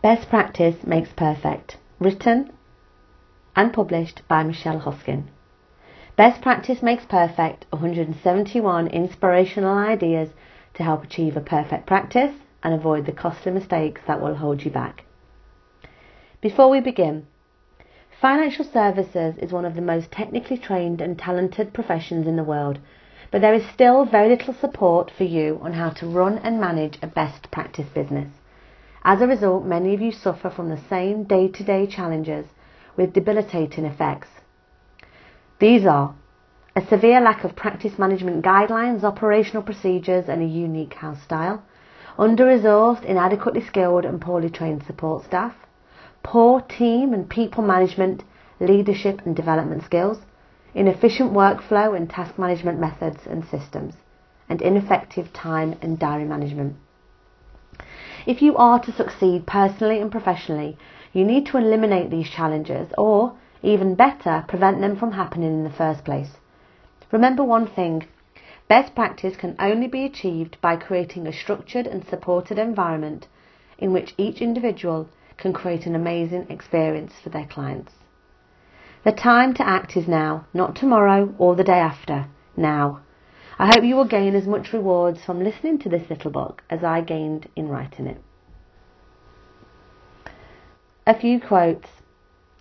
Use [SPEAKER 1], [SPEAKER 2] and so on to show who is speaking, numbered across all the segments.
[SPEAKER 1] Best Practice Makes Perfect, written and published by Michelle Hoskin. Best Practice Makes Perfect 171 inspirational ideas to help achieve a perfect practice and avoid the costly mistakes that will hold you back. Before we begin, financial services is one of the most technically trained and talented professions in the world, but there is still very little support for you on how to run and manage a best practice business. As a result, many of you suffer from the same day to day challenges with debilitating effects. These are a severe lack of practice management guidelines, operational procedures, and a unique house style, under resourced, inadequately skilled, and poorly trained support staff, poor team and people management, leadership and development skills, inefficient workflow and task management methods and systems, and ineffective time and diary management. If you are to succeed personally and professionally, you need to eliminate these challenges or, even better, prevent them from happening in the first place. Remember one thing best practice can only be achieved by creating a structured and supported environment in which each individual can create an amazing experience for their clients. The time to act is now, not tomorrow or the day after, now. I hope you will gain as much rewards from listening to this little book as I gained in writing it. A few quotes.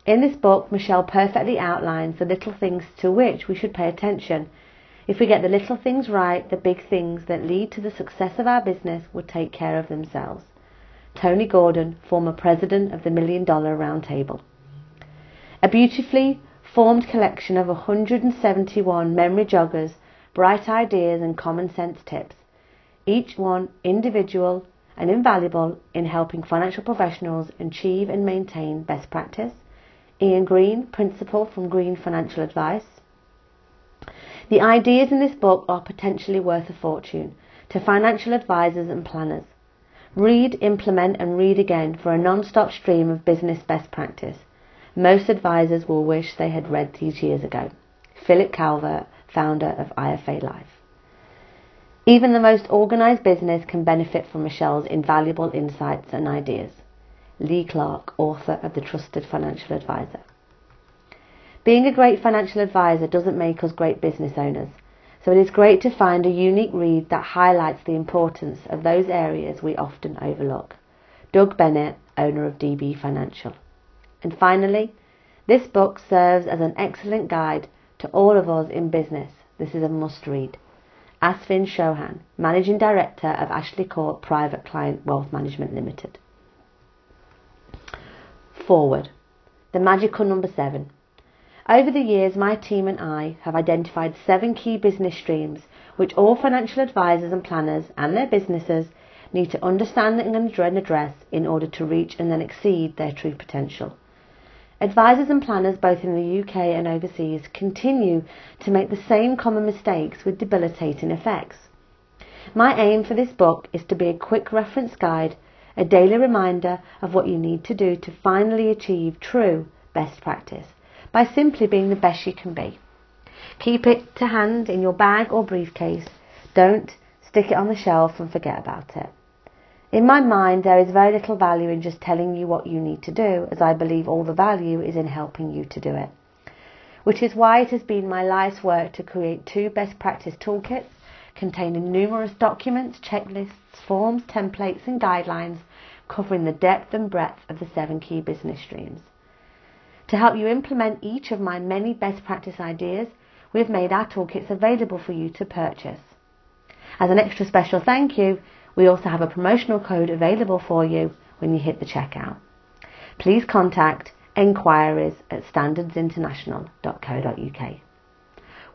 [SPEAKER 1] In this book, Michelle perfectly outlines the little things to which we should pay attention. If we get the little things right, the big things that lead to the success of our business will take care of themselves. Tony Gordon, former president of the Million Dollar Round Table. A beautifully formed collection of 171 memory joggers, bright ideas, and common sense tips, each one individual and invaluable in helping financial professionals achieve and maintain best practice. Ian Green, principal from Green Financial Advice. The ideas in this book are potentially worth a fortune to financial advisors and planners. Read, implement, and read again for a non stop stream of business best practice. Most advisors will wish they had read these years ago. Philip Calvert, founder of IFA Life. Even the most organized business can benefit from Michelle's invaluable insights and ideas. Lee Clark, author of The Trusted Financial Advisor. Being a great financial advisor doesn't make us great business owners, so it is great to find a unique read that highlights the importance of those areas we often overlook. Doug Bennett, owner of DB Financial. And finally, this book serves as an excellent guide to all of us in business. This is a must read. Asfin Chauhan, Managing Director of Ashley Court Private Client Wealth Management Limited. Forward. The magical number seven. Over the years, my team and I have identified seven key business streams which all financial advisors and planners and their businesses need to understand and address in order to reach and then exceed their true potential. Advisors and planners both in the UK and overseas continue to make the same common mistakes with debilitating effects. My aim for this book is to be a quick reference guide, a daily reminder of what you need to do to finally achieve true best practice by simply being the best you can be. Keep it to hand in your bag or briefcase. Don't stick it on the shelf and forget about it. In my mind, there is very little value in just telling you what you need to do, as I believe all the value is in helping you to do it. Which is why it has been my life's work to create two best practice toolkits containing numerous documents, checklists, forms, templates, and guidelines covering the depth and breadth of the seven key business streams. To help you implement each of my many best practice ideas, we have made our toolkits available for you to purchase. As an extra special thank you, we also have a promotional code available for you when you hit the checkout. Please contact enquiries at standardsinternational.co.uk.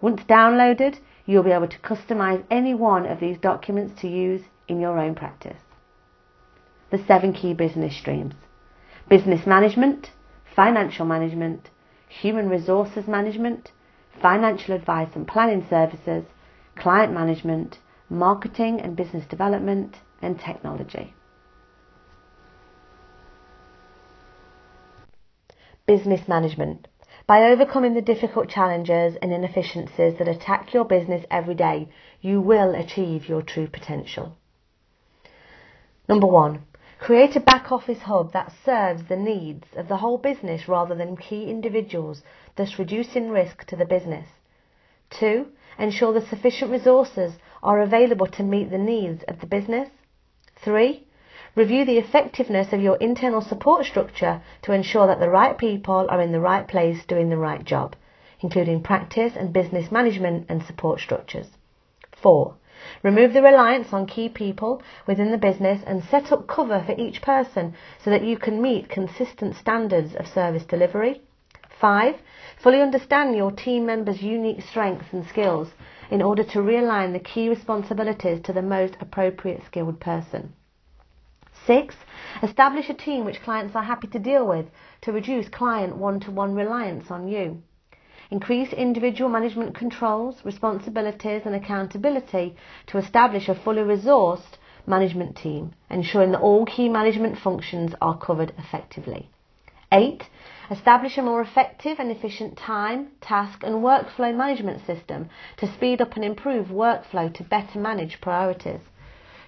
[SPEAKER 1] Once downloaded, you'll be able to customize any one of these documents to use in your own practice. The seven key business streams business management, financial management, human resources management, financial advice and planning services, client management, marketing and business development, and technology. Business management. By overcoming the difficult challenges and inefficiencies that attack your business every day, you will achieve your true potential. Number one, Create a back office hub that serves the needs of the whole business rather than key individuals, thus reducing risk to the business. Two, ensure that sufficient resources are available to meet the needs of the business. Three, review the effectiveness of your internal support structure to ensure that the right people are in the right place doing the right job, including practice and business management and support structures. Four, Remove the reliance on key people within the business and set up cover for each person so that you can meet consistent standards of service delivery. Five, fully understand your team members' unique strengths and skills in order to realign the key responsibilities to the most appropriate skilled person. Six, establish a team which clients are happy to deal with to reduce client one-to-one reliance on you. Increase individual management controls, responsibilities and accountability to establish a fully resourced management team, ensuring that all key management functions are covered effectively. 8. Establish a more effective and efficient time, task and workflow management system to speed up and improve workflow to better manage priorities.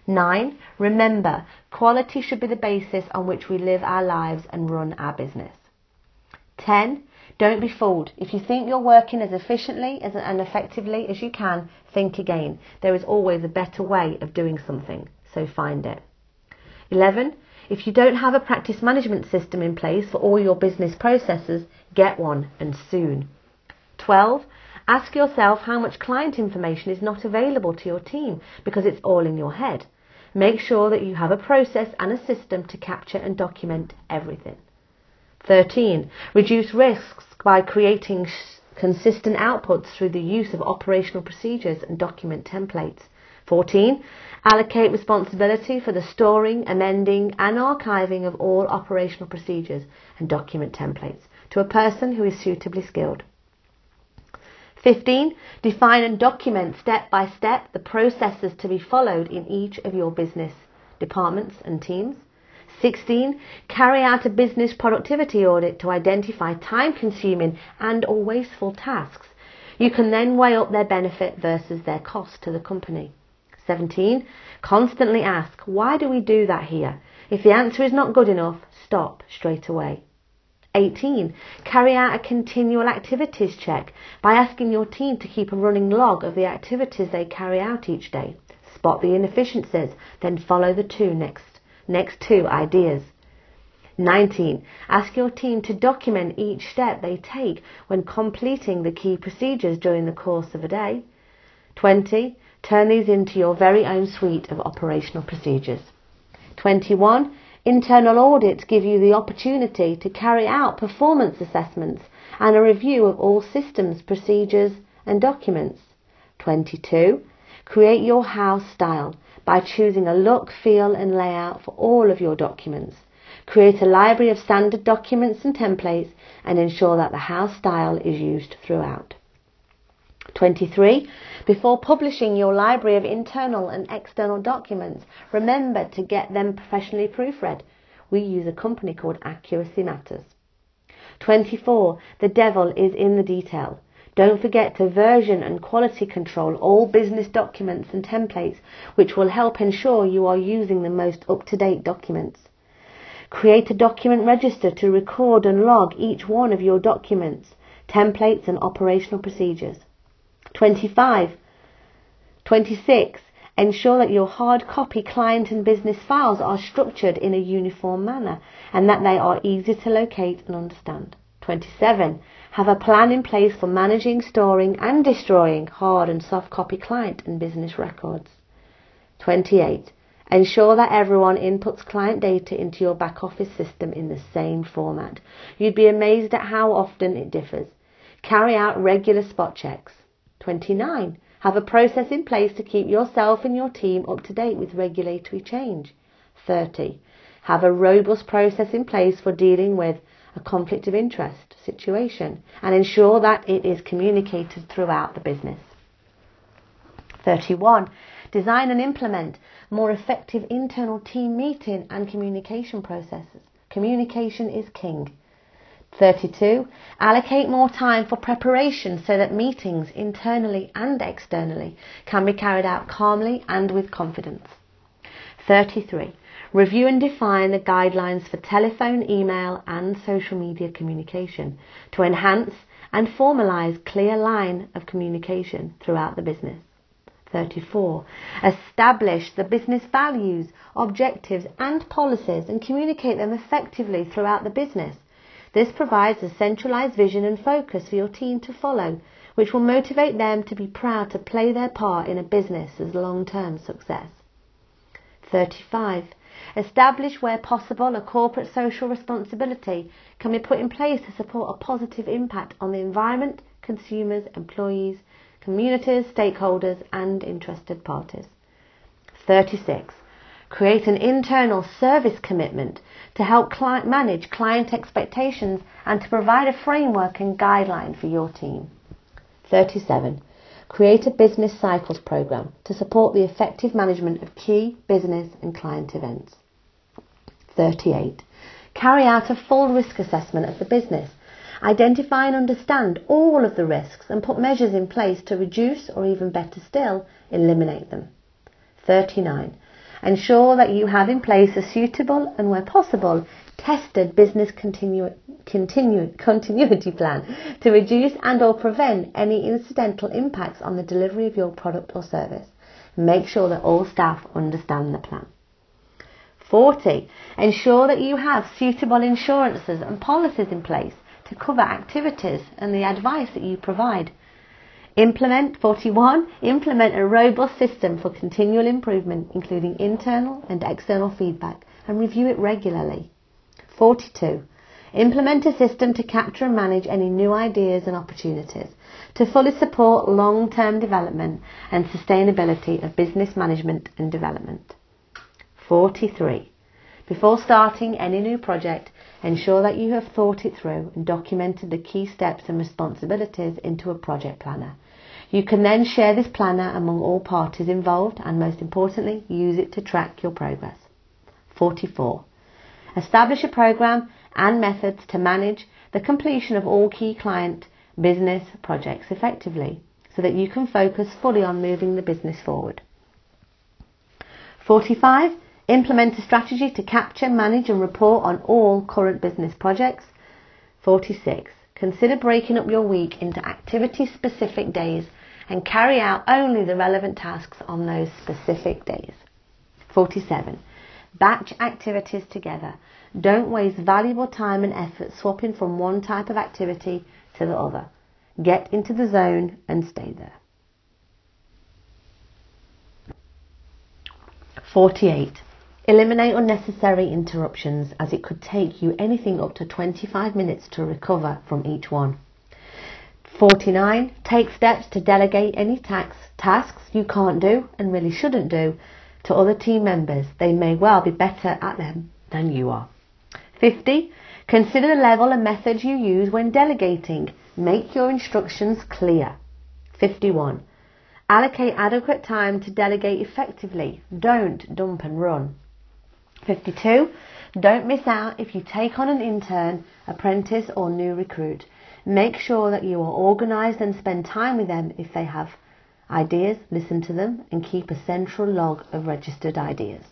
[SPEAKER 1] 9. Remember, quality should be the basis on which we live our lives and run our business. 10. Don't be fooled. If you think you're working as efficiently and effectively as you can, think again. There is always a better way of doing something, so find it. 11. If you don't have a practice management system in place for all your business processes, get one and soon. 12. Ask yourself how much client information is not available to your team because it's all in your head. Make sure that you have a process and a system to capture and document everything. 13. Reduce risks by creating consistent outputs through the use of operational procedures and document templates. 14. Allocate responsibility for the storing, amending and archiving of all operational procedures and document templates to a person who is suitably skilled. 15. Define and document step by step the processes to be followed in each of your business departments and teams. 16. Carry out a business productivity audit to identify time consuming and or wasteful tasks. You can then weigh up their benefit versus their cost to the company. 17. Constantly ask, why do we do that here? If the answer is not good enough, stop straight away. 18. Carry out a continual activities check by asking your team to keep a running log of the activities they carry out each day. Spot the inefficiencies, then follow the two next Next two ideas. 19. Ask your team to document each step they take when completing the key procedures during the course of a day. 20. Turn these into your very own suite of operational procedures. 21. Internal audits give you the opportunity to carry out performance assessments and a review of all systems, procedures and documents. 22. Create your house style by choosing a look, feel and layout for all of your documents. Create a library of standard documents and templates and ensure that the house style is used throughout. 23. Before publishing your library of internal and external documents, remember to get them professionally proofread. We use a company called Accuracy Matters. 24. The devil is in the detail. Don't forget to version and quality control all business documents and templates, which will help ensure you are using the most up-to-date documents. Create a document register to record and log each one of your documents, templates and operational procedures. 25. 26. Ensure that your hard copy client and business files are structured in a uniform manner and that they are easy to locate and understand. 27. Have a plan in place for managing, storing and destroying hard and soft copy client and business records. 28. Ensure that everyone inputs client data into your back office system in the same format. You'd be amazed at how often it differs. Carry out regular spot checks. 29. Have a process in place to keep yourself and your team up to date with regulatory change. 30. Have a robust process in place for dealing with a conflict of interest situation and ensure that it is communicated throughout the business. 31. Design and implement more effective internal team meeting and communication processes. Communication is king. 32. Allocate more time for preparation so that meetings internally and externally can be carried out calmly and with confidence. 33. Review and define the guidelines for telephone, email, and social media communication to enhance and formalise clear line of communication throughout the business. 34. Establish the business values, objectives, and policies and communicate them effectively throughout the business. This provides a centralized vision and focus for your team to follow, which will motivate them to be proud to play their part in a business's long term success. 35. Establish where possible a corporate social responsibility can be put in place to support a positive impact on the environment, consumers, employees, communities, stakeholders, and interested parties. 36. Create an internal service commitment to help client manage client expectations and to provide a framework and guideline for your team. 37. Create a business cycles program to support the effective management of key business and client events. 38. Carry out a full risk assessment of the business Identify and understand all of the risks and put measures in place to reduce or even better still, eliminate them. 39. Ensure that you have in place a suitable and where possible tested business continu- continu- continuity plan to reduce and or prevent any incidental impacts on the delivery of your product or service. Make sure that all staff understand the plan. 40. Ensure that you have suitable insurances and policies in place to cover activities and the advice that you provide. Implement 41. Implement a robust system for continual improvement, including internal and external feedback, and review it regularly. 42. Implement a system to capture and manage any new ideas and opportunities to fully support long-term development and sustainability of business management and development. 43. Before starting any new project, ensure that you have thought it through and documented the key steps and responsibilities into a project planner. You can then share this planner among all parties involved and most importantly, use it to track your progress. 44. Establish a program and methods to manage the completion of all key client business projects effectively so that you can focus fully on moving the business forward. 45. Implement a strategy to capture, manage and report on all current business projects. 46. Consider breaking up your week into activity specific days and carry out only the relevant tasks on those specific days. 47. Batch activities together. Don't waste valuable time and effort swapping from one type of activity to the other. Get into the zone and stay there. 48. Eliminate unnecessary interruptions as it could take you anything up to 25 minutes to recover from each one. 49. Take steps to delegate any tax, tasks you can't do and really shouldn't do to other team members. They may well be better at them than you are. 50. Consider the level and methods you use when delegating. Make your instructions clear. 51. Allocate adequate time to delegate effectively. Don't dump and run. 52. Don't miss out if you take on an intern, apprentice, or new recruit. Make sure that you are organised and spend time with them if they have ideas, listen to them, and keep a central log of registered ideas.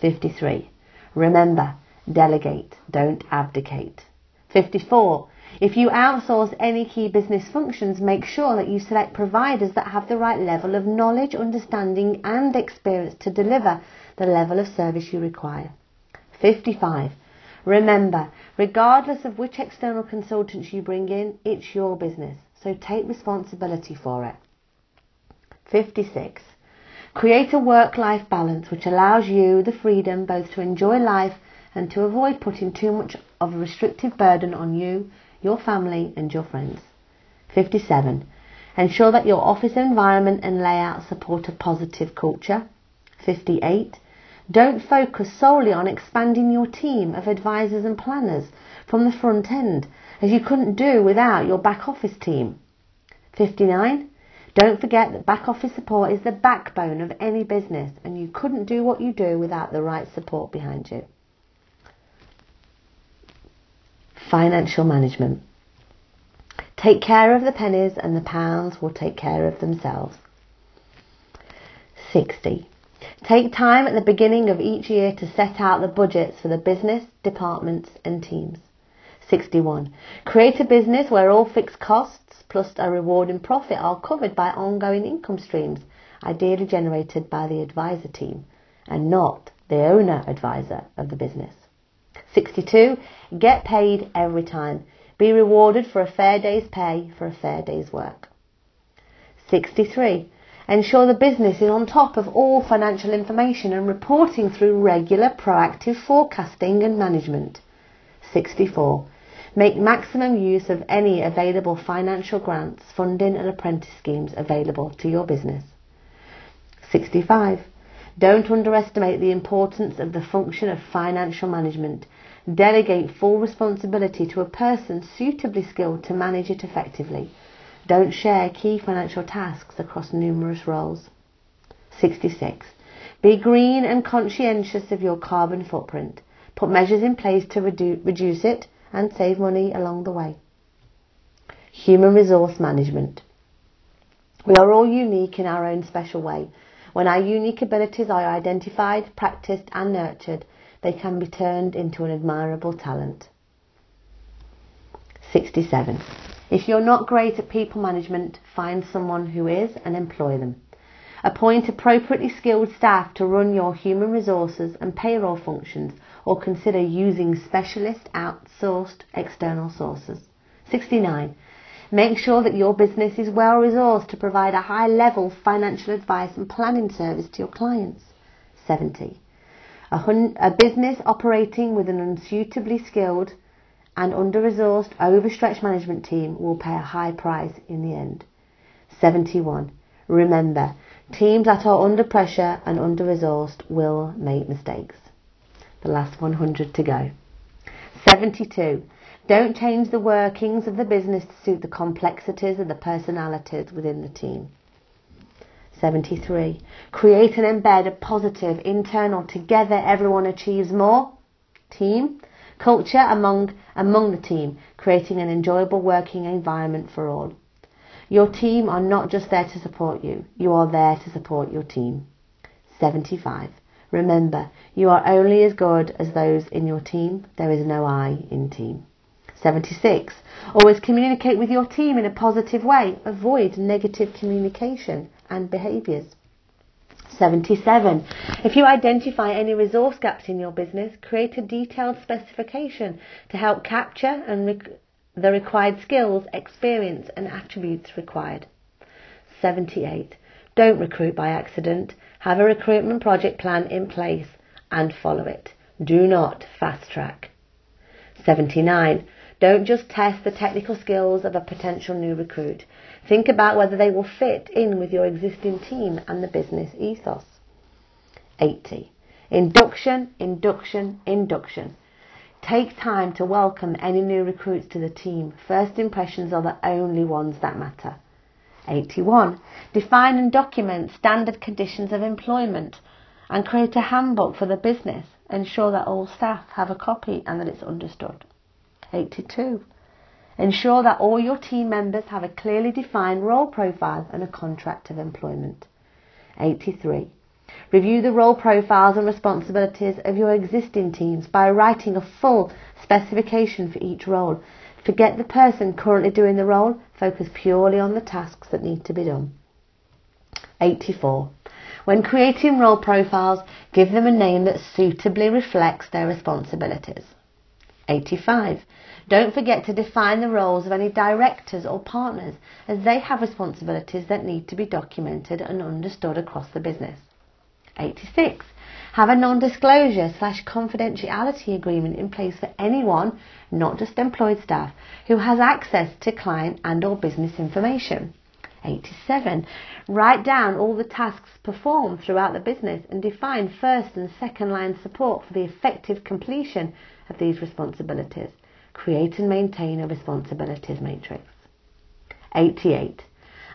[SPEAKER 1] 53. Remember, delegate, don't abdicate. 54. If you outsource any key business functions, make sure that you select providers that have the right level of knowledge, understanding, and experience to deliver the level of service you require. 55. Remember, regardless of which external consultants you bring in, it's your business, so take responsibility for it. 56. Create a work-life balance which allows you the freedom both to enjoy life and to avoid putting too much of a restrictive burden on you, your family and your friends. 57. Ensure that your office environment and layout support a positive culture. 58. Don't focus solely on expanding your team of advisors and planners from the front end, as you couldn't do without your back office team. 59. Don't forget that back office support is the backbone of any business, and you couldn't do what you do without the right support behind you. Financial management. Take care of the pennies, and the pounds will take care of themselves. 60. Take time at the beginning of each year to set out the budgets for the business, departments and teams. 61. Create a business where all fixed costs plus a reward in profit are covered by ongoing income streams, ideally generated by the advisor team and not the owner advisor of the business. 62. Get paid every time. Be rewarded for a fair day's pay for a fair day's work. 63. Ensure the business is on top of all financial information and reporting through regular proactive forecasting and management. 64. Make maximum use of any available financial grants, funding and apprentice schemes available to your business. 65. Don't underestimate the importance of the function of financial management. Delegate full responsibility to a person suitably skilled to manage it effectively. Don't share key financial tasks across numerous roles. 66. Be green and conscientious of your carbon footprint. Put measures in place to redu- reduce it and save money along the way. Human resource management. We are all unique in our own special way. When our unique abilities are identified, practiced and nurtured, they can be turned into an admirable talent. 67. If you're not great at people management, find someone who is and employ them. Appoint appropriately skilled staff to run your human resources and payroll functions or consider using specialist outsourced external sources. 69. Make sure that your business is well resourced to provide a high level financial advice and planning service to your clients. 70. A, hun- a business operating with an unsuitably skilled and under-resourced, overstretched management team will pay a high price in the end. 71. Remember, teams that are under pressure and under-resourced will make mistakes. The last 100 to go. 72. Don't change the workings of the business to suit the complexities of the personalities within the team. 73. Create and embed a positive, internal, together everyone achieves more team culture among, among the team, creating an enjoyable working environment for all. Your team are not just there to support you, you are there to support your team. 75. Remember, you are only as good as those in your team. There is no I in team. 76. Always communicate with your team in a positive way. Avoid negative communication and behaviours. 77. If you identify any resource gaps in your business, create a detailed specification to help capture and rec- the required skills, experience and attributes required. 78. Don't recruit by accident. Have a recruitment project plan in place and follow it. Do not fast track. 79. Don't just test the technical skills of a potential new recruit. Think about whether they will fit in with your existing team and the business ethos. 80. Induction, induction, induction. Take time to welcome any new recruits to the team. First impressions are the only ones that matter. 81. Define and document standard conditions of employment and create a handbook for the business. Ensure that all staff have a copy and that it's understood. 82. Ensure that all your team members have a clearly defined role profile and a contract of employment. 83. Review the role profiles and responsibilities of your existing teams by writing a full specification for each role. Forget the person currently doing the role, focus purely on the tasks that need to be done. 84. When creating role profiles, give them a name that suitably reflects their responsibilities. 85. Don't forget to define the roles of any directors or partners as they have responsibilities that need to be documented and understood across the business. 86. Have a non-disclosure slash confidentiality agreement in place for anyone, not just employed staff, who has access to client and or business information. 87. Write down all the tasks performed throughout the business and define first and second line support for the effective completion of these responsibilities. Create and maintain a responsibilities matrix. 88.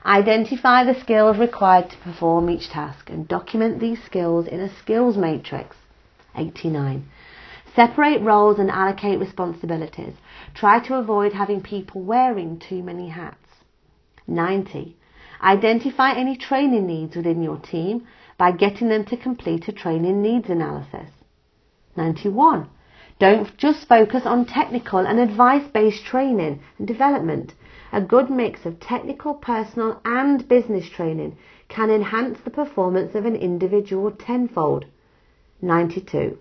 [SPEAKER 1] Identify the skills required to perform each task and document these skills in a skills matrix. 89. Separate roles and allocate responsibilities. Try to avoid having people wearing too many hats. 90. Identify any training needs within your team. by getting them to complete a training needs analysis. 91. Don't just focus on technical and advice based training and development. A good mix of technical, personal, and business training can enhance the performance of an individual tenfold. 92.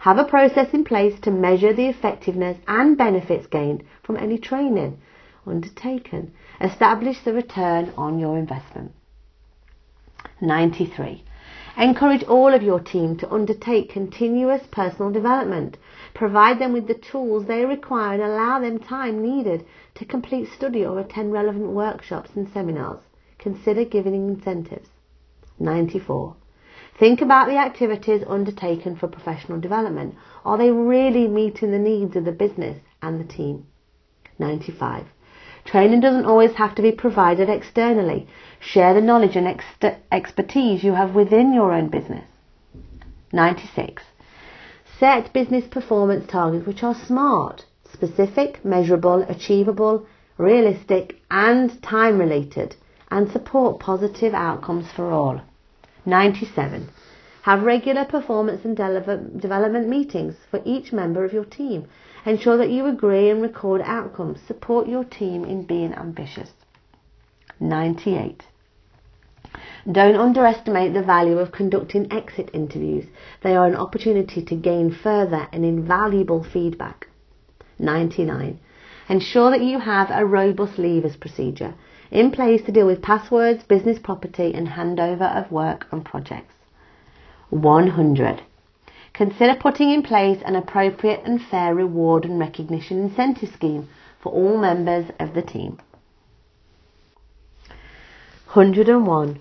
[SPEAKER 1] Have a process in place to measure the effectiveness and benefits gained from any training undertaken. Establish the return on your investment. 93. Encourage all of your team to undertake continuous personal development. Provide them with the tools they require and allow them time needed to complete study or attend relevant workshops and seminars. Consider giving incentives. 94. Think about the activities undertaken for professional development. Are they really meeting the needs of the business and the team? 95. Training doesn't always have to be provided externally. Share the knowledge and ex- expertise you have within your own business. 96. Set business performance targets which are smart, specific, measurable, achievable, realistic, and time related, and support positive outcomes for all. 97. Have regular performance and development meetings for each member of your team. Ensure that you agree and record outcomes. Support your team in being ambitious. 98. Don't underestimate the value of conducting exit interviews. They are an opportunity to gain further and invaluable feedback. 99. Ensure that you have a robust leavers procedure in place to deal with passwords, business property, and handover of work and projects. 100. Consider putting in place an appropriate and fair reward and recognition incentive scheme for all members of the team. 101.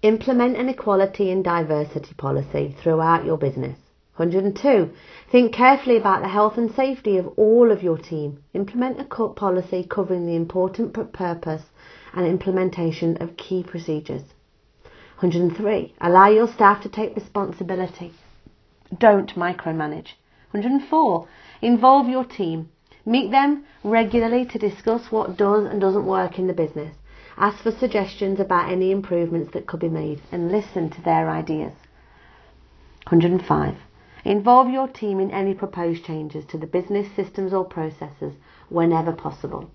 [SPEAKER 1] Implement an equality and diversity policy throughout your business. 102. Think carefully about the health and safety of all of your team. Implement a policy covering the important purpose and implementation of key procedures. 103. Allow your staff to take responsibility. Don't micromanage. 104. Involve your team. Meet them regularly to discuss what does and doesn't work in the business. Ask for suggestions about any improvements that could be made and listen to their ideas. 105. Involve your team in any proposed changes to the business systems or processes whenever possible.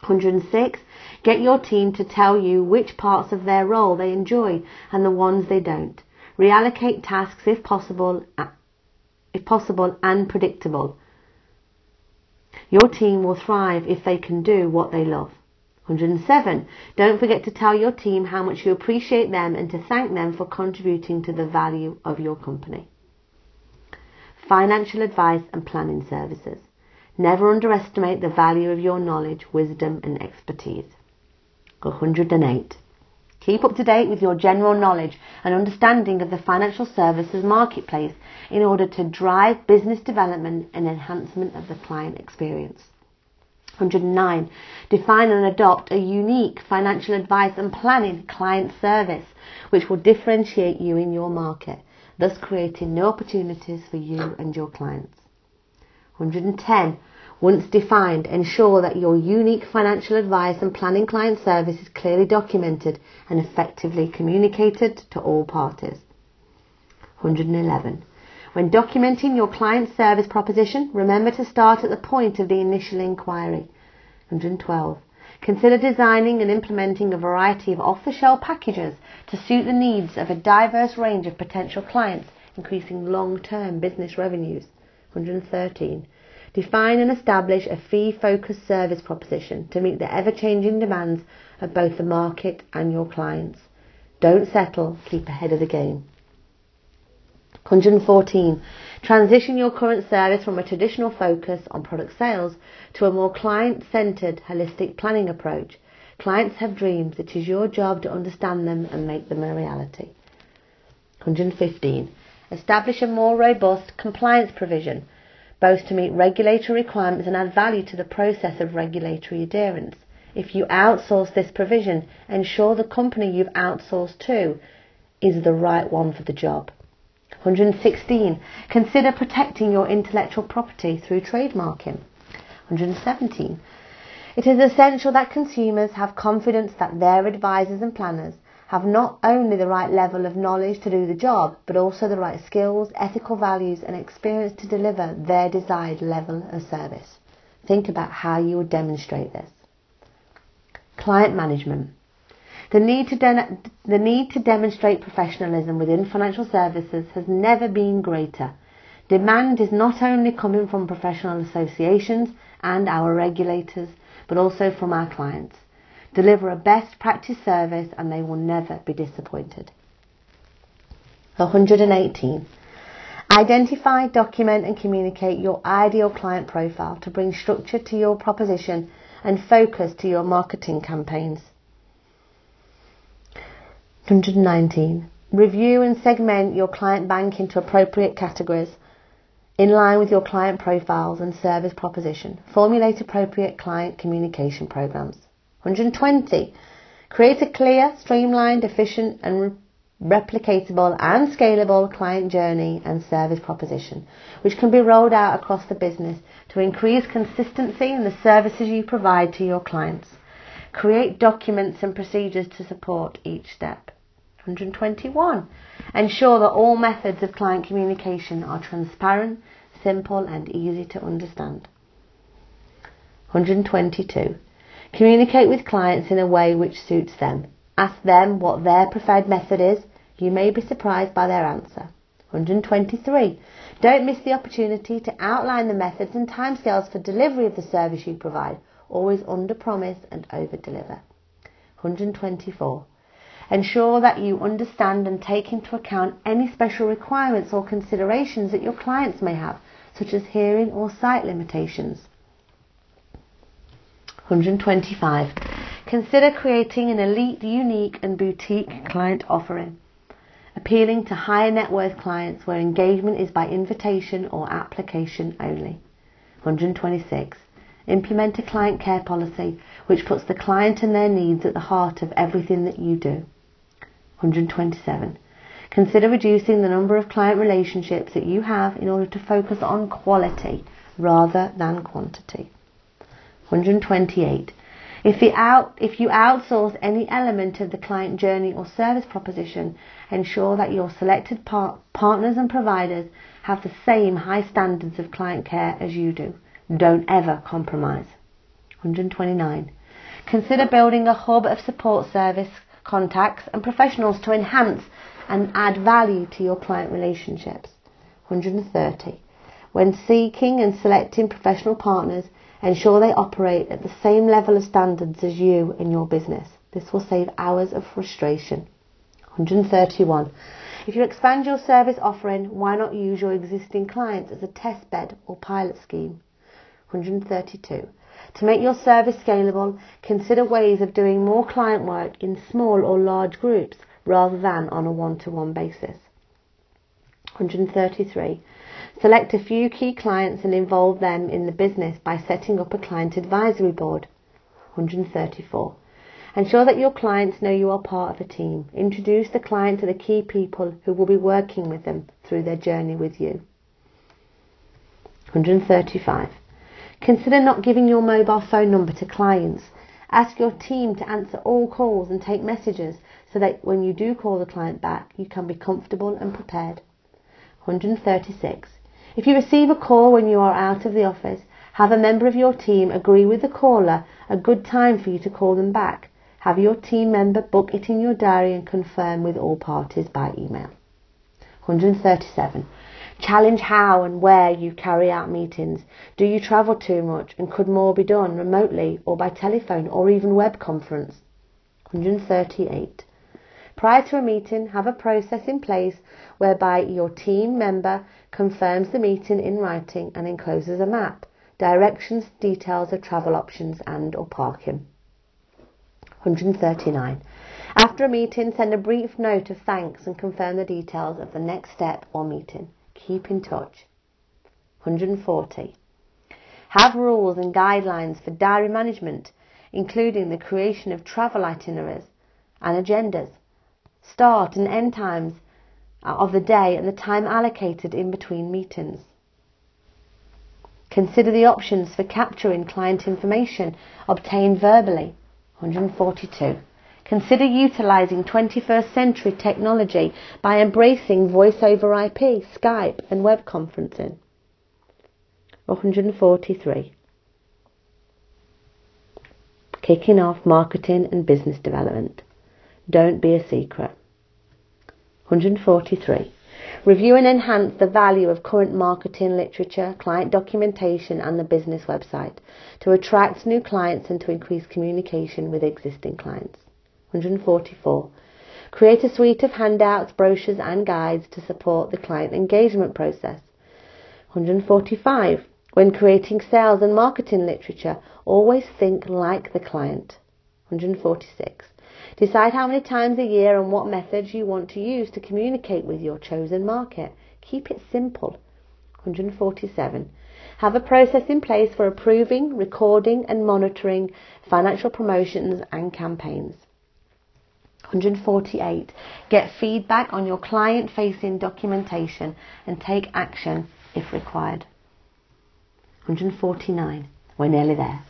[SPEAKER 1] 106. Get your team to tell you which parts of their role they enjoy and the ones they don't. Reallocate tasks if possible, if possible and predictable. Your team will thrive if they can do what they love. 107. Don't forget to tell your team how much you appreciate them and to thank them for contributing to the value of your company. Financial advice and planning services. Never underestimate the value of your knowledge, wisdom, and expertise. 108. Keep up to date with your general knowledge and understanding of the financial services marketplace in order to drive business development and enhancement of the client experience. 109. Define and adopt a unique financial advice and planning client service which will differentiate you in your market, thus creating new opportunities for you and your clients. 110. Once defined, ensure that your unique financial advice and planning client service is clearly documented and effectively communicated to all parties. 111. When documenting your client service proposition, remember to start at the point of the initial inquiry. 112. Consider designing and implementing a variety of off-the-shelf packages to suit the needs of a diverse range of potential clients, increasing long-term business revenues. 113. Define and establish a fee-focused service proposition to meet the ever-changing demands of both the market and your clients. Don't settle, keep ahead of the game. 114. Transition your current service from a traditional focus on product sales to a more client-centered, holistic planning approach. Clients have dreams. It is your job to understand them and make them a reality. 115. Establish a more robust compliance provision, both to meet regulatory requirements and add value to the process of regulatory adherence. If you outsource this provision, ensure the company you've outsourced to is the right one for the job. 116. Consider protecting your intellectual property through trademarking. 117. It is essential that consumers have confidence that their advisors and planners have not only the right level of knowledge to do the job, but also the right skills, ethical values, and experience to deliver their desired level of service. Think about how you would demonstrate this. Client management. The need, to de- the need to demonstrate professionalism within financial services has never been greater. Demand is not only coming from professional associations and our regulators, but also from our clients. Deliver a best practice service and they will never be disappointed. 118. Identify, document and communicate your ideal client profile to bring structure to your proposition and focus to your marketing campaigns. 119. Review and segment your client bank into appropriate categories in line with your client profiles and service proposition. Formulate appropriate client communication programs. 120. Create a clear, streamlined, efficient and re- replicatable and scalable client journey and service proposition, which can be rolled out across the business to increase consistency in the services you provide to your clients. Create documents and procedures to support each step. 121. Ensure that all methods of client communication are transparent, simple and easy to understand. 122. Communicate with clients in a way which suits them. Ask them what their preferred method is. You may be surprised by their answer. 123. Don't miss the opportunity to outline the methods and timescales for delivery of the service you provide. Always under promise and over deliver. 124. Ensure that you understand and take into account any special requirements or considerations that your clients may have, such as hearing or sight limitations. 125. Consider creating an elite, unique and boutique client offering, appealing to higher net worth clients where engagement is by invitation or application only. 126. Implement a client care policy which puts the client and their needs at the heart of everything that you do. 127. Consider reducing the number of client relationships that you have in order to focus on quality rather than quantity. 128. If, out, if you outsource any element of the client journey or service proposition, ensure that your selected par- partners and providers have the same high standards of client care as you do. Don't ever compromise. 129. Consider building a hub of support service contacts and professionals to enhance and add value to your client relationships. 130. When seeking and selecting professional partners, Ensure they operate at the same level of standards as you in your business. This will save hours of frustration. 131. If you expand your service offering, why not use your existing clients as a test bed or pilot scheme? 132. To make your service scalable, consider ways of doing more client work in small or large groups rather than on a one-to-one basis. 133. Select a few key clients and involve them in the business by setting up a client advisory board. 134. Ensure that your clients know you are part of a team. Introduce the client to the key people who will be working with them through their journey with you. 135. Consider not giving your mobile phone number to clients. Ask your team to answer all calls and take messages so that when you do call the client back, you can be comfortable and prepared. 136. If you receive a call when you are out of the office, have a member of your team agree with the caller a good time for you to call them back. Have your team member book it in your diary and confirm with all parties by email. 137. Challenge how and where you carry out meetings. Do you travel too much and could more be done remotely or by telephone or even web conference? 138. Prior to a meeting, have a process in place whereby your team member confirms the meeting in writing and encloses a map, directions, details of travel options and or parking. 139. After a meeting, send a brief note of thanks and confirm the details of the next step or meeting. Keep in touch. 140. Have rules and guidelines for diary management, including the creation of travel itineraries and agendas, start and end times of the day and the time allocated in between meetings. Consider the options for capturing client information obtained verbally. 142. Consider utilizing 21st century technology by embracing voice over IP, Skype, and web conferencing. 143. Kicking off marketing and business development. Don't be a secret. 143. Review and enhance the value of current marketing literature, client documentation, and the business website to attract new clients and to increase communication with existing clients. 144. Create a suite of handouts, brochures, and guides to support the client engagement process. 145. When creating sales and marketing literature, always think like the client. 146. Decide how many times a year and what methods you want to use to communicate with your chosen market. Keep it simple. 147. Have a process in place for approving, recording, and monitoring financial promotions and campaigns. 148. Get feedback on your client facing documentation and take action if required. 149. We're nearly there.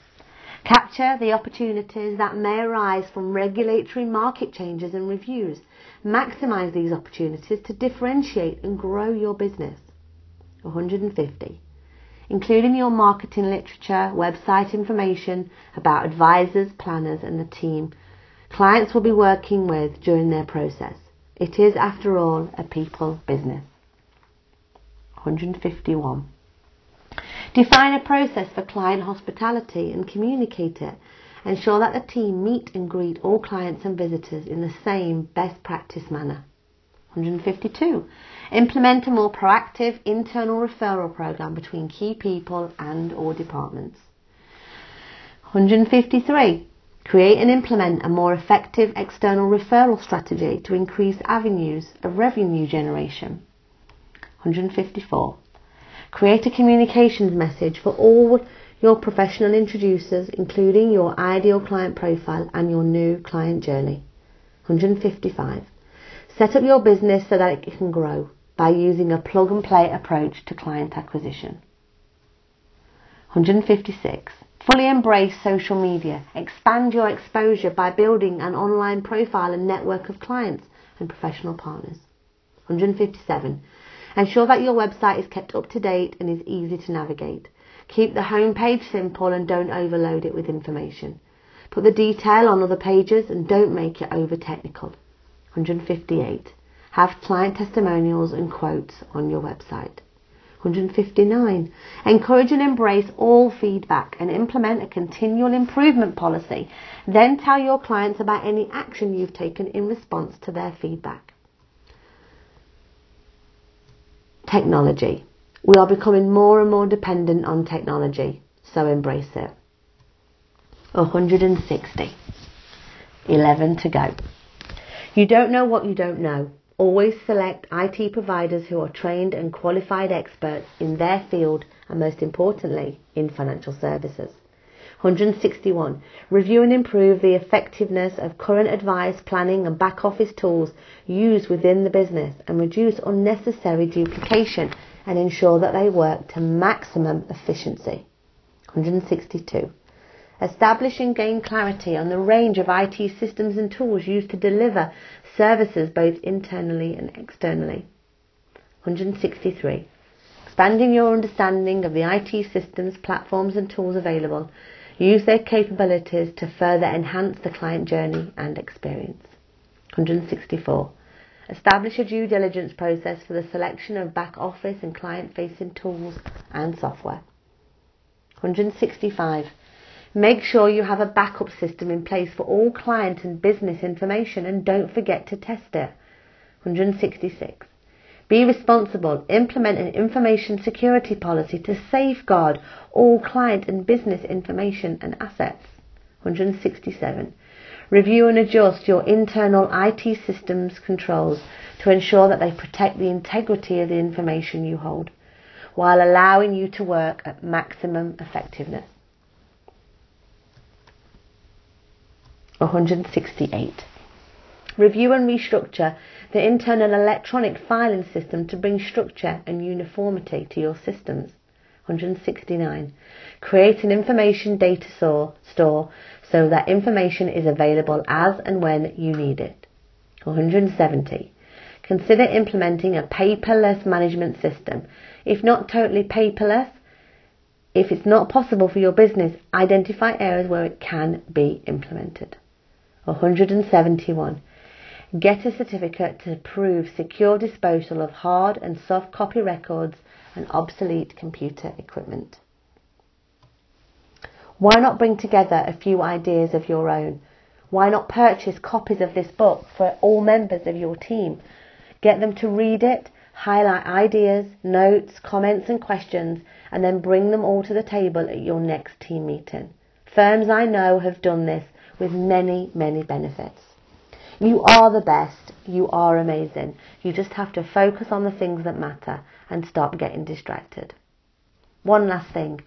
[SPEAKER 1] Capture the opportunities that may arise from regulatory market changes and reviews. Maximize these opportunities to differentiate and grow your business. 150. Including your marketing literature website information about advisors, planners, and the team clients will be working with during their process. It is, after all, a people business. 151. Define a process for client hospitality and communicate it. Ensure that the team meet and greet all clients and visitors in the same best practice manner. 152. Implement a more proactive internal referral program between key people and or departments. 153. Create and implement a more effective external referral strategy to increase avenues of revenue generation. 154. Create a communications message for all your professional introducers, including your ideal client profile and your new client journey. 155. Set up your business so that it can grow by using a plug and play approach to client acquisition. 156. Fully embrace social media. Expand your exposure by building an online profile and network of clients and professional partners. 157. Ensure that your website is kept up to date and is easy to navigate. Keep the home page simple and don't overload it with information. Put the detail on other pages and don't make it over technical. 158. Have client testimonials and quotes on your website. 159. Encourage and embrace all feedback and implement a continual improvement policy. Then tell your clients about any action you've taken in response to their feedback. Technology. We are becoming more and more dependent on technology, so embrace it. 160. 11 to go. You don't know what you don't know. Always select IT providers who are trained and qualified experts in their field and most importantly in financial services. 161. Review and improve the effectiveness of current advice, planning and back office tools used within the business and reduce unnecessary duplication and ensure that they work to maximum efficiency. 162. Establish and gain clarity on the range of IT systems and tools used to deliver services both internally and externally. 163. Expanding your understanding of the IT systems, platforms and tools available. Use their capabilities to further enhance the client journey and experience. 164. Establish a due diligence process for the selection of back office and client facing tools and software. 165. Make sure you have a backup system in place for all client and business information and don't forget to test it. 166. Be responsible. Implement an information security policy to safeguard all client and business information and assets. 167. Review and adjust your internal IT systems controls to ensure that they protect the integrity of the information you hold while allowing you to work at maximum effectiveness. 168. Review and restructure the internal electronic filing system to bring structure and uniformity to your systems. 169. Create an information data store, so that information is available as and when you need it. 170. Consider implementing a paperless management system. If not totally paperless, if it's not possible for your business, identify areas where it can be implemented. 171. Get a certificate to prove secure disposal of hard and soft copy records and obsolete computer equipment. Why not bring together a few ideas of your own? Why not purchase copies of this book for all members of your team? Get them to read it, highlight ideas, notes, comments, and questions, and then bring them all to the table at your next team meeting. Firms I know have done this with many, many benefits. You are the best. You are amazing. You just have to focus on the things that matter and stop getting distracted. One last thing.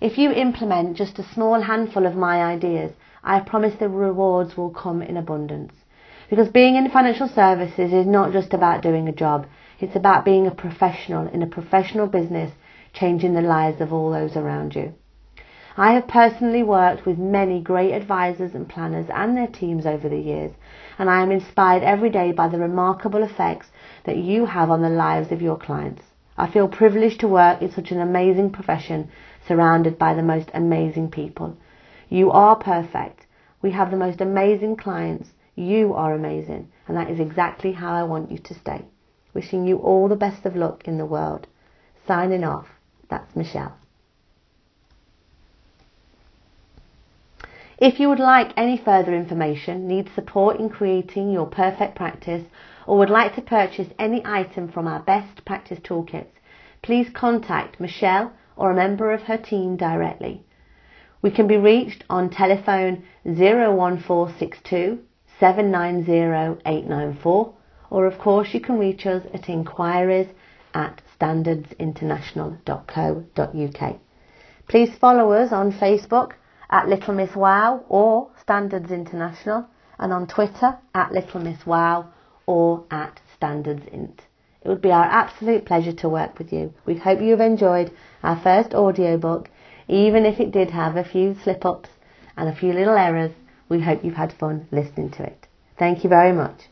[SPEAKER 1] If you implement just a small handful of my ideas, I promise the rewards will come in abundance. Because being in financial services is not just about doing a job, it's about being a professional in a professional business, changing the lives of all those around you. I have personally worked with many great advisors and planners and their teams over the years, and I am inspired every day by the remarkable effects that you have on the lives of your clients. I feel privileged to work in such an amazing profession surrounded by the most amazing people. You are perfect. We have the most amazing clients. You are amazing, and that is exactly how I want you to stay. Wishing you all the best of luck in the world. Signing off. That's Michelle. If you would like any further information, need support in creating your perfect practice, or would like to purchase any item from our best practice toolkits, please contact Michelle or a member of her team directly. We can be reached on telephone 01462 790 894, or of course you can reach us at inquiries at standardsinternational.co.uk. Please follow us on Facebook at Little Miss Wow or Standards International and on Twitter at Little Miss Wow or at Standards Int. It would be our absolute pleasure to work with you. We hope you have enjoyed our first audiobook, even if it did have a few slip ups and a few little errors. We hope you've had fun listening to it. Thank you very much.